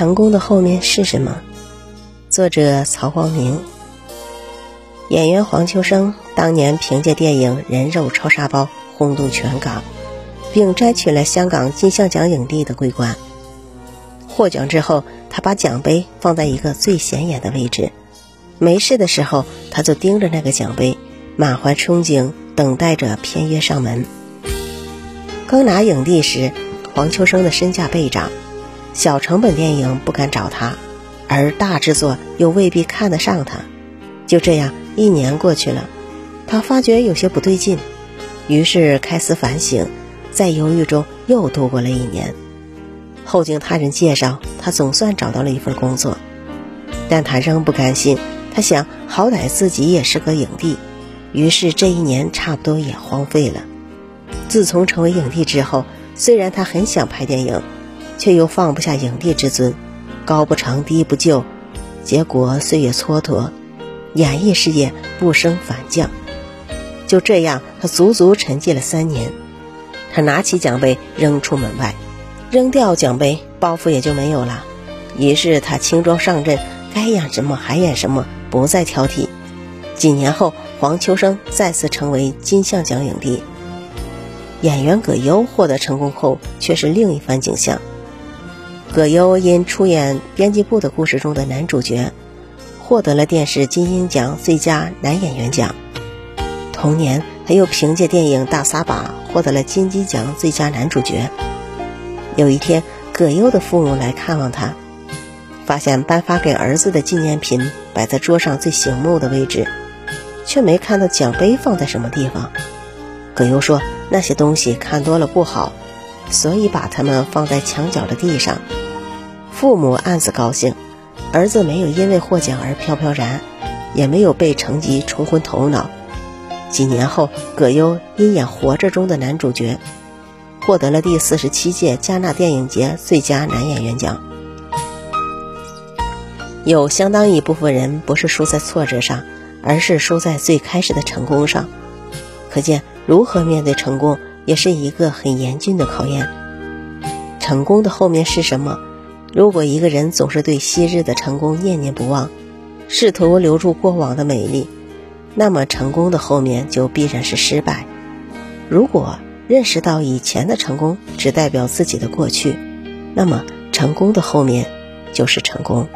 成功的后面是什么？作者曹光明。演员黄秋生当年凭借电影《人肉超沙包》轰动全港，并摘取了香港金像奖影帝的桂冠。获奖之后，他把奖杯放在一个最显眼的位置，没事的时候他就盯着那个奖杯，满怀憧憬，等待着片约上门。刚拿影帝时，黄秋生的身价倍涨。小成本电影不敢找他，而大制作又未必看得上他。就这样，一年过去了，他发觉有些不对劲，于是开始反省，在犹豫中又度过了一年。后经他人介绍，他总算找到了一份工作，但他仍不甘心。他想，好歹自己也是个影帝，于是这一年差不多也荒废了。自从成为影帝之后，虽然他很想拍电影。却又放不下影帝之尊，高不成低不就，结果岁月蹉跎，演艺事业不升反降。就这样，他足足沉寂了三年。他拿起奖杯扔出门外，扔掉奖杯，包袱也就没有了。于是他轻装上阵，该演什么还演什么，不再挑剔。几年后，黄秋生再次成为金像奖影帝。演员葛优获得成功后，却是另一番景象。葛优因出演《编辑部的故事》中的男主角，获得了电视金鹰奖最佳男演员奖。同年，他又凭借电影《大撒把》获得了金鸡奖最佳男主角。有一天，葛优的父母来看望他，发现颁发给儿子的纪念品摆在桌上最醒目的位置，却没看到奖杯放在什么地方。葛优说：“那些东西看多了不好。”所以把它们放在墙角的地上，父母暗自高兴，儿子没有因为获奖而飘飘然，也没有被成绩冲昏头脑。几年后，葛优因演《活着》中的男主角，获得了第四十七届戛纳电影节最佳男演员奖。有相当一部分人不是输在挫折上，而是输在最开始的成功上。可见，如何面对成功？也是一个很严峻的考验。成功的后面是什么？如果一个人总是对昔日的成功念念不忘，试图留住过往的美丽，那么成功的后面就必然是失败。如果认识到以前的成功只代表自己的过去，那么成功的后面就是成功。